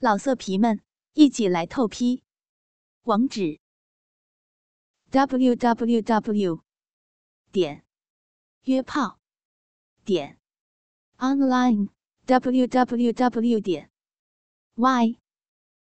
老色皮们，一起来透批！网址：w w w 点约炮点 online w w w 点 y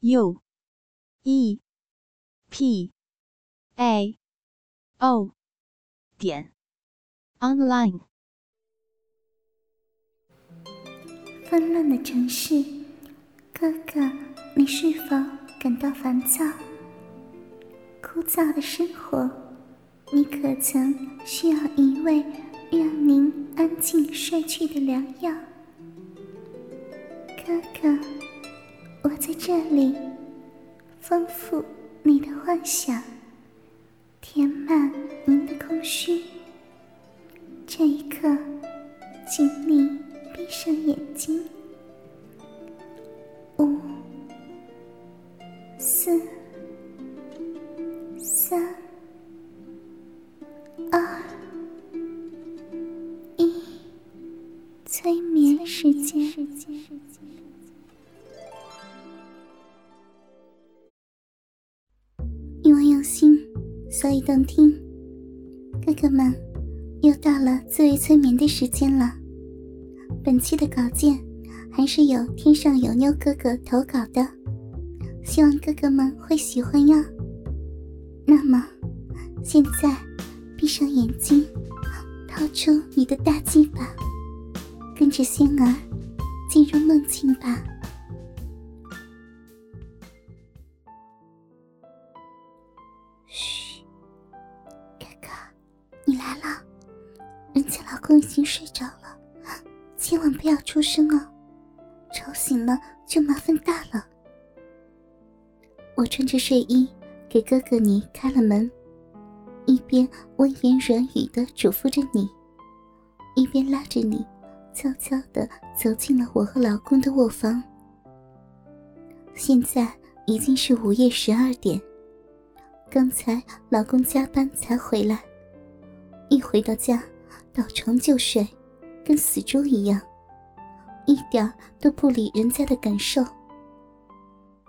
u e p a o 点 online。纷乱的城市。哥哥，你是否感到烦躁？枯燥的生活，你可曾需要一味让您安静睡去的良药？哥哥，我在这里，丰富你的幻想，填满您的空虚。这一刻，请你闭上眼所以动听。哥哥们，又到了自慰催眠的时间了。本期的稿件。还是有天上有妞哥哥投稿的，希望哥哥们会喜欢哟。那么，现在闭上眼睛，掏出你的大鸡巴，跟着仙儿进入梦境吧。你来了，人家老公已经睡着了，千万不要出声哦。吵醒了就麻烦大了。我穿着睡衣给哥哥你开了门，一边温言软语的嘱咐着你，一边拉着你悄悄的走进了我和老公的卧房。现在已经是午夜十二点，刚才老公加班才回来，一回到家倒床就睡，跟死猪一样。一点都不理人家的感受。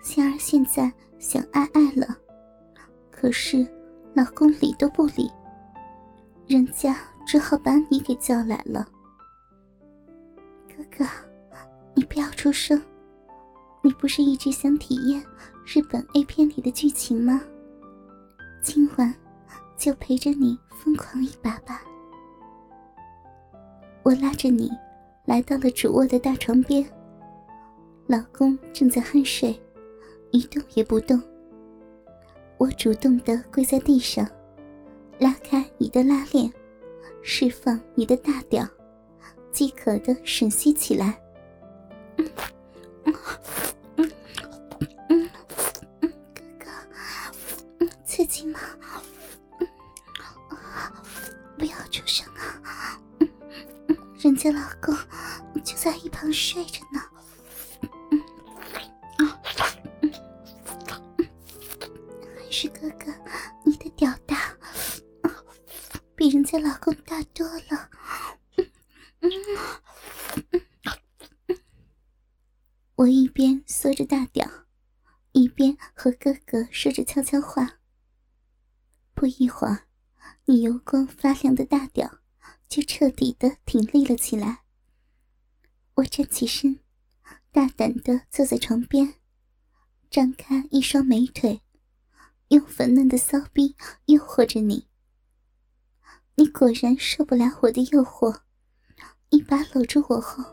仙儿现在想爱爱了，可是老公理都不理，人家只好把你给叫来了。哥哥，你不要出声，你不是一直想体验日本 A 片里的剧情吗？今晚就陪着你疯狂一把吧。我拉着你。来到了主卧的大床边，老公正在酣睡，一动也不动。我主动的跪在地上，拉开你的拉链，释放你的大屌，饥渴的吮吸起来。嗯 人家老公。就在一旁睡着呢，还是哥哥，你的屌大，比人家老公大多了。嗯嗯我一边缩着大屌，一边和哥哥说着悄悄话。不一会儿，你油光发亮的大屌就彻底的挺立了起来。我站起身，大胆的坐在床边，张开一双美腿，用粉嫩的骚逼诱惑着你。你果然受不了我的诱惑，一把搂住我后，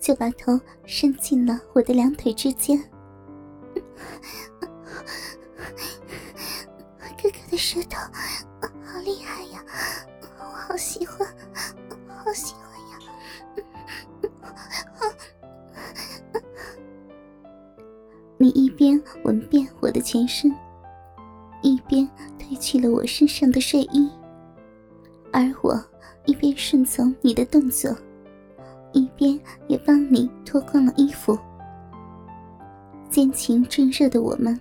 就把头伸进了我的两腿之间。哥哥的舌头好厉害呀，好喜欢，好喜欢呀。你一边吻遍我的全身，一边褪去了我身上的睡衣，而我一边顺从你的动作，一边也帮你脱光了衣服。奸情正热的我们，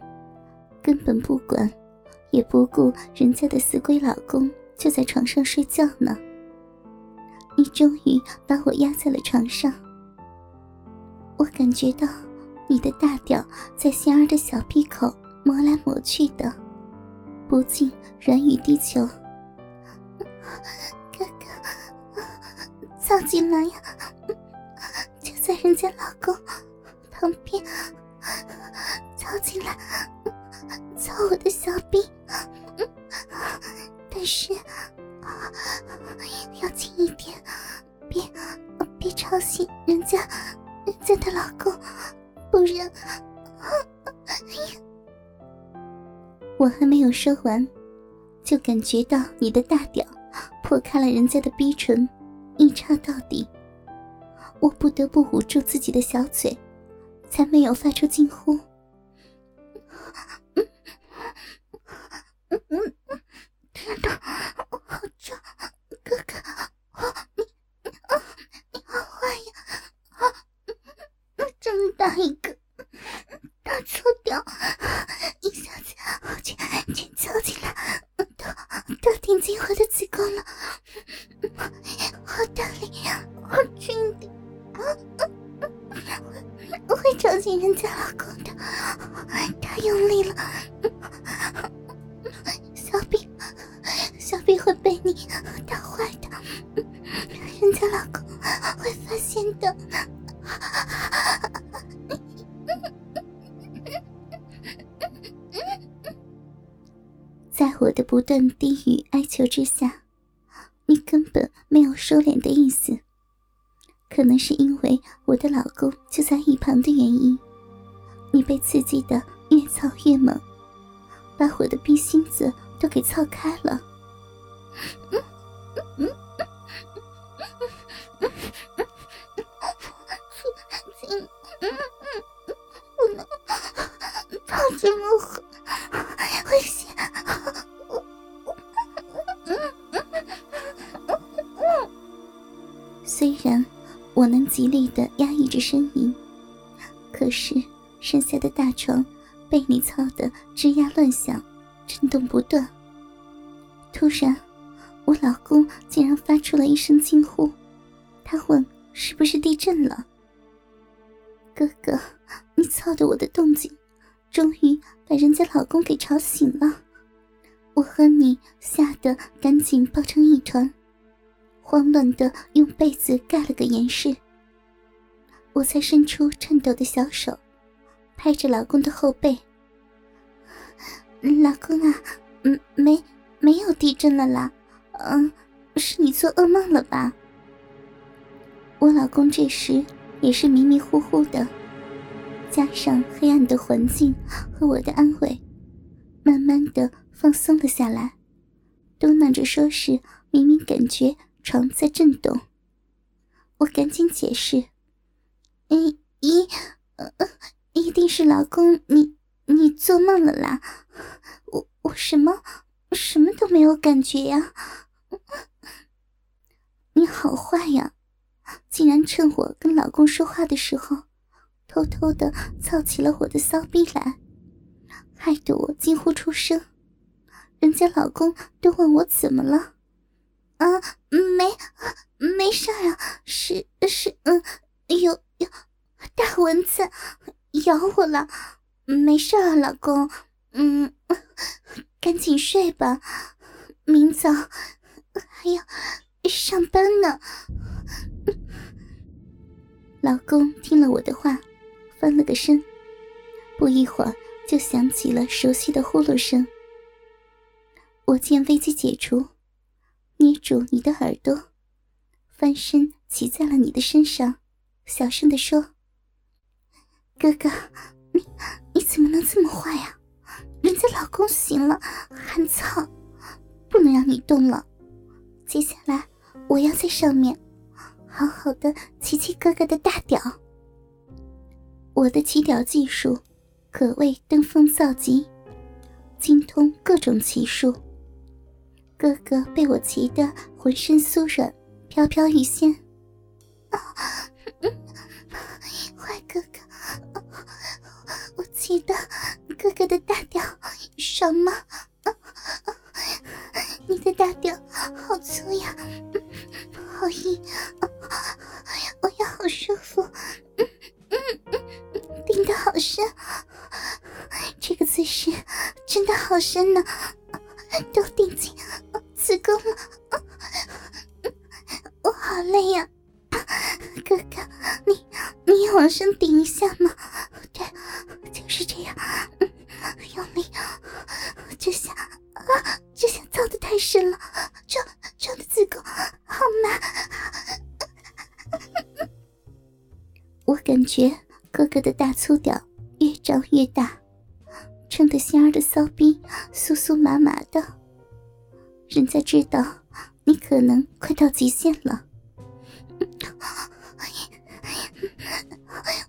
根本不管，也不顾人家的死鬼老公就在床上睡觉呢。你终于把我压在了床上，我感觉到。你的大屌在仙儿的小屁口磨来磨去的，不禁软语低求：“ 哥哥，操进来呀！就在人家老公旁边，操进来，操我的小逼。是要轻一点，别别吵醒人家人家的老公。”不然，我还没有说完，就感觉到你的大屌破开了人家的逼唇，一插到底。我不得不捂住自己的小嘴，才没有发出惊呼。太用力了。小兵小兵会被你打坏的。人家老公会发现的。在我的不断低语哀求之下你根本没有收敛的意思。可能是因为我的老公就在一旁的原因。你被刺激的越操越猛，把我的逼心子都给操开了。虽然我能极力的压抑着呻吟，可是剩下的大床被你操得吱呀乱响，震动不断。突然，我老公竟然发出了一声惊呼，他问：“是不是地震了？”哥哥，你操的我的动静，终于把人家老公给吵醒了。我和你吓得赶紧抱成一团，慌乱的用被子盖了个严实。我才伸出颤抖的小手，拍着老公的后背。老公啊，嗯，没没有地震了啦，嗯，是你做噩梦了吧？我老公这时也是迷迷糊糊的，加上黑暗的环境和我的安慰，慢慢的放松了下来，嘟囔着说是明明感觉床在震动。我赶紧解释。一一，呃，一定是老公你你做梦了啦！我我什么什么都没有感觉呀！你好坏呀，竟然趁我跟老公说话的时候，偷偷的操起了我的骚逼来，害得我惊呼出声。人家老公都问我怎么了，啊，没没事啊，是是，嗯，有。有大蚊子咬我了，没事啊，老公，嗯，赶紧睡吧，明早还要上班呢。老公听了我的话，翻了个身，不一会儿就响起了熟悉的呼噜声。我见危机解除，捏住你的耳朵，翻身骑在了你的身上。小声的说：“哥哥，你你怎么能这么坏呀？人家老公醒了还操，不能让你动了。接下来我要在上面好好的骑骑哥哥的大屌。我的骑屌技术可谓登峰造极，精通各种骑术。哥哥被我骑得浑身酥软，飘飘欲仙。”坏我记得哥哥的大屌爽吗？你的大屌好粗呀，好硬，我要好舒服，顶到这个姿势真的好深呢，操的太深了，这这的子宫好难。我感觉哥哥的大粗屌越长越大，撑得仙儿的骚逼酥酥麻麻的。人家知道你可能快到极限了。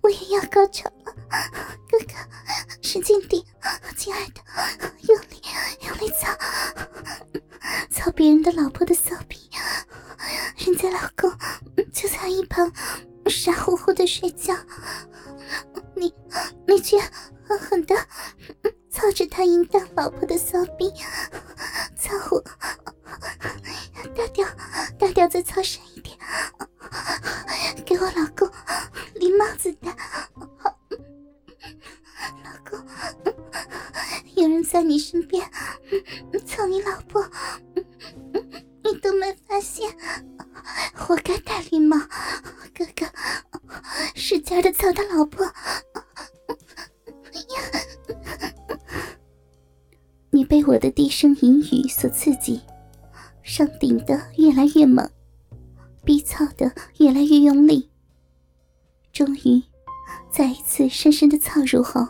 我也要高潮了，哥哥，使劲顶，亲爱的，用，别人的老婆的骚逼，人家老公就在一旁傻乎乎的睡觉，你你却狠狠的操着他淫荡老婆的骚逼，操我，大调大调再操深一点。给我老公礼帽子戴，老公，有人在你身边上顶的越来越猛。逼操的越来越用力，终于，再一次深深的操入后，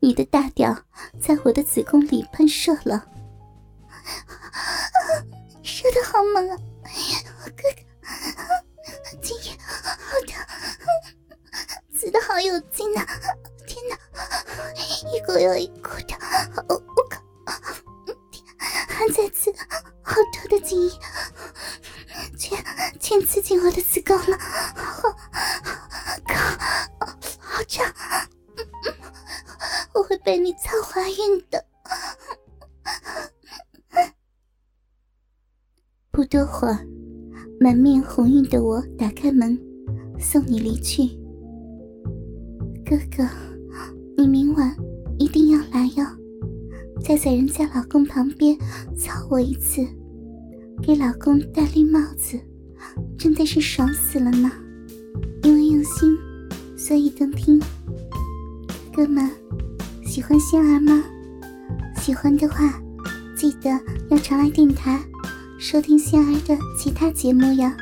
你的大屌在我的子宫里喷射了，射的好猛啊！哥哥，今夜好疼，死的好有劲啊！天哪，一股又一股的，我多的精液。全全刺进我的子宫了，好，好，好胀，我会被你操怀孕的。不多会儿，满面红晕的我打开门，送你离去。哥哥，你明晚一定要来哟，再在人家老公旁边操我一次。给老公戴绿帽子，真的是爽死了呢！因为用心，所以动听。哥们，喜欢仙儿吗？喜欢的话，记得要常来电台收听仙儿的其他节目呀！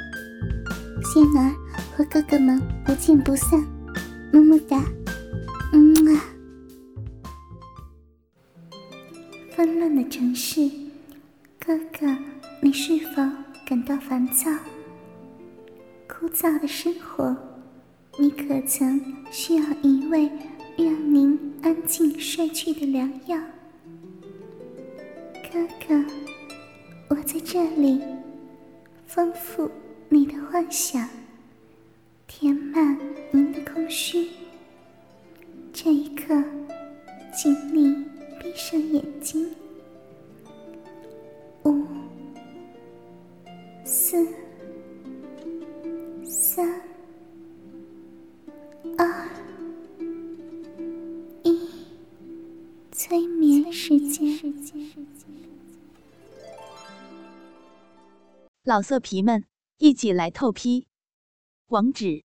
仙儿和哥哥们不见不散，么么哒，嗯啊！纷乱的城市，哥哥。你是否感到烦躁、枯燥的生活？你可曾需要一味让您安静睡去的良药？哥哥，我在这里，丰富你的幻想，填满您的空虚。这一刻，请你闭上眼睛。五。四、三、二、一，催眠时间。老色皮们，一起来透批！网址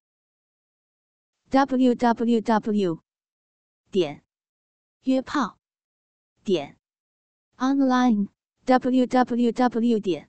：w w w. 点约炮点 online w w w. 点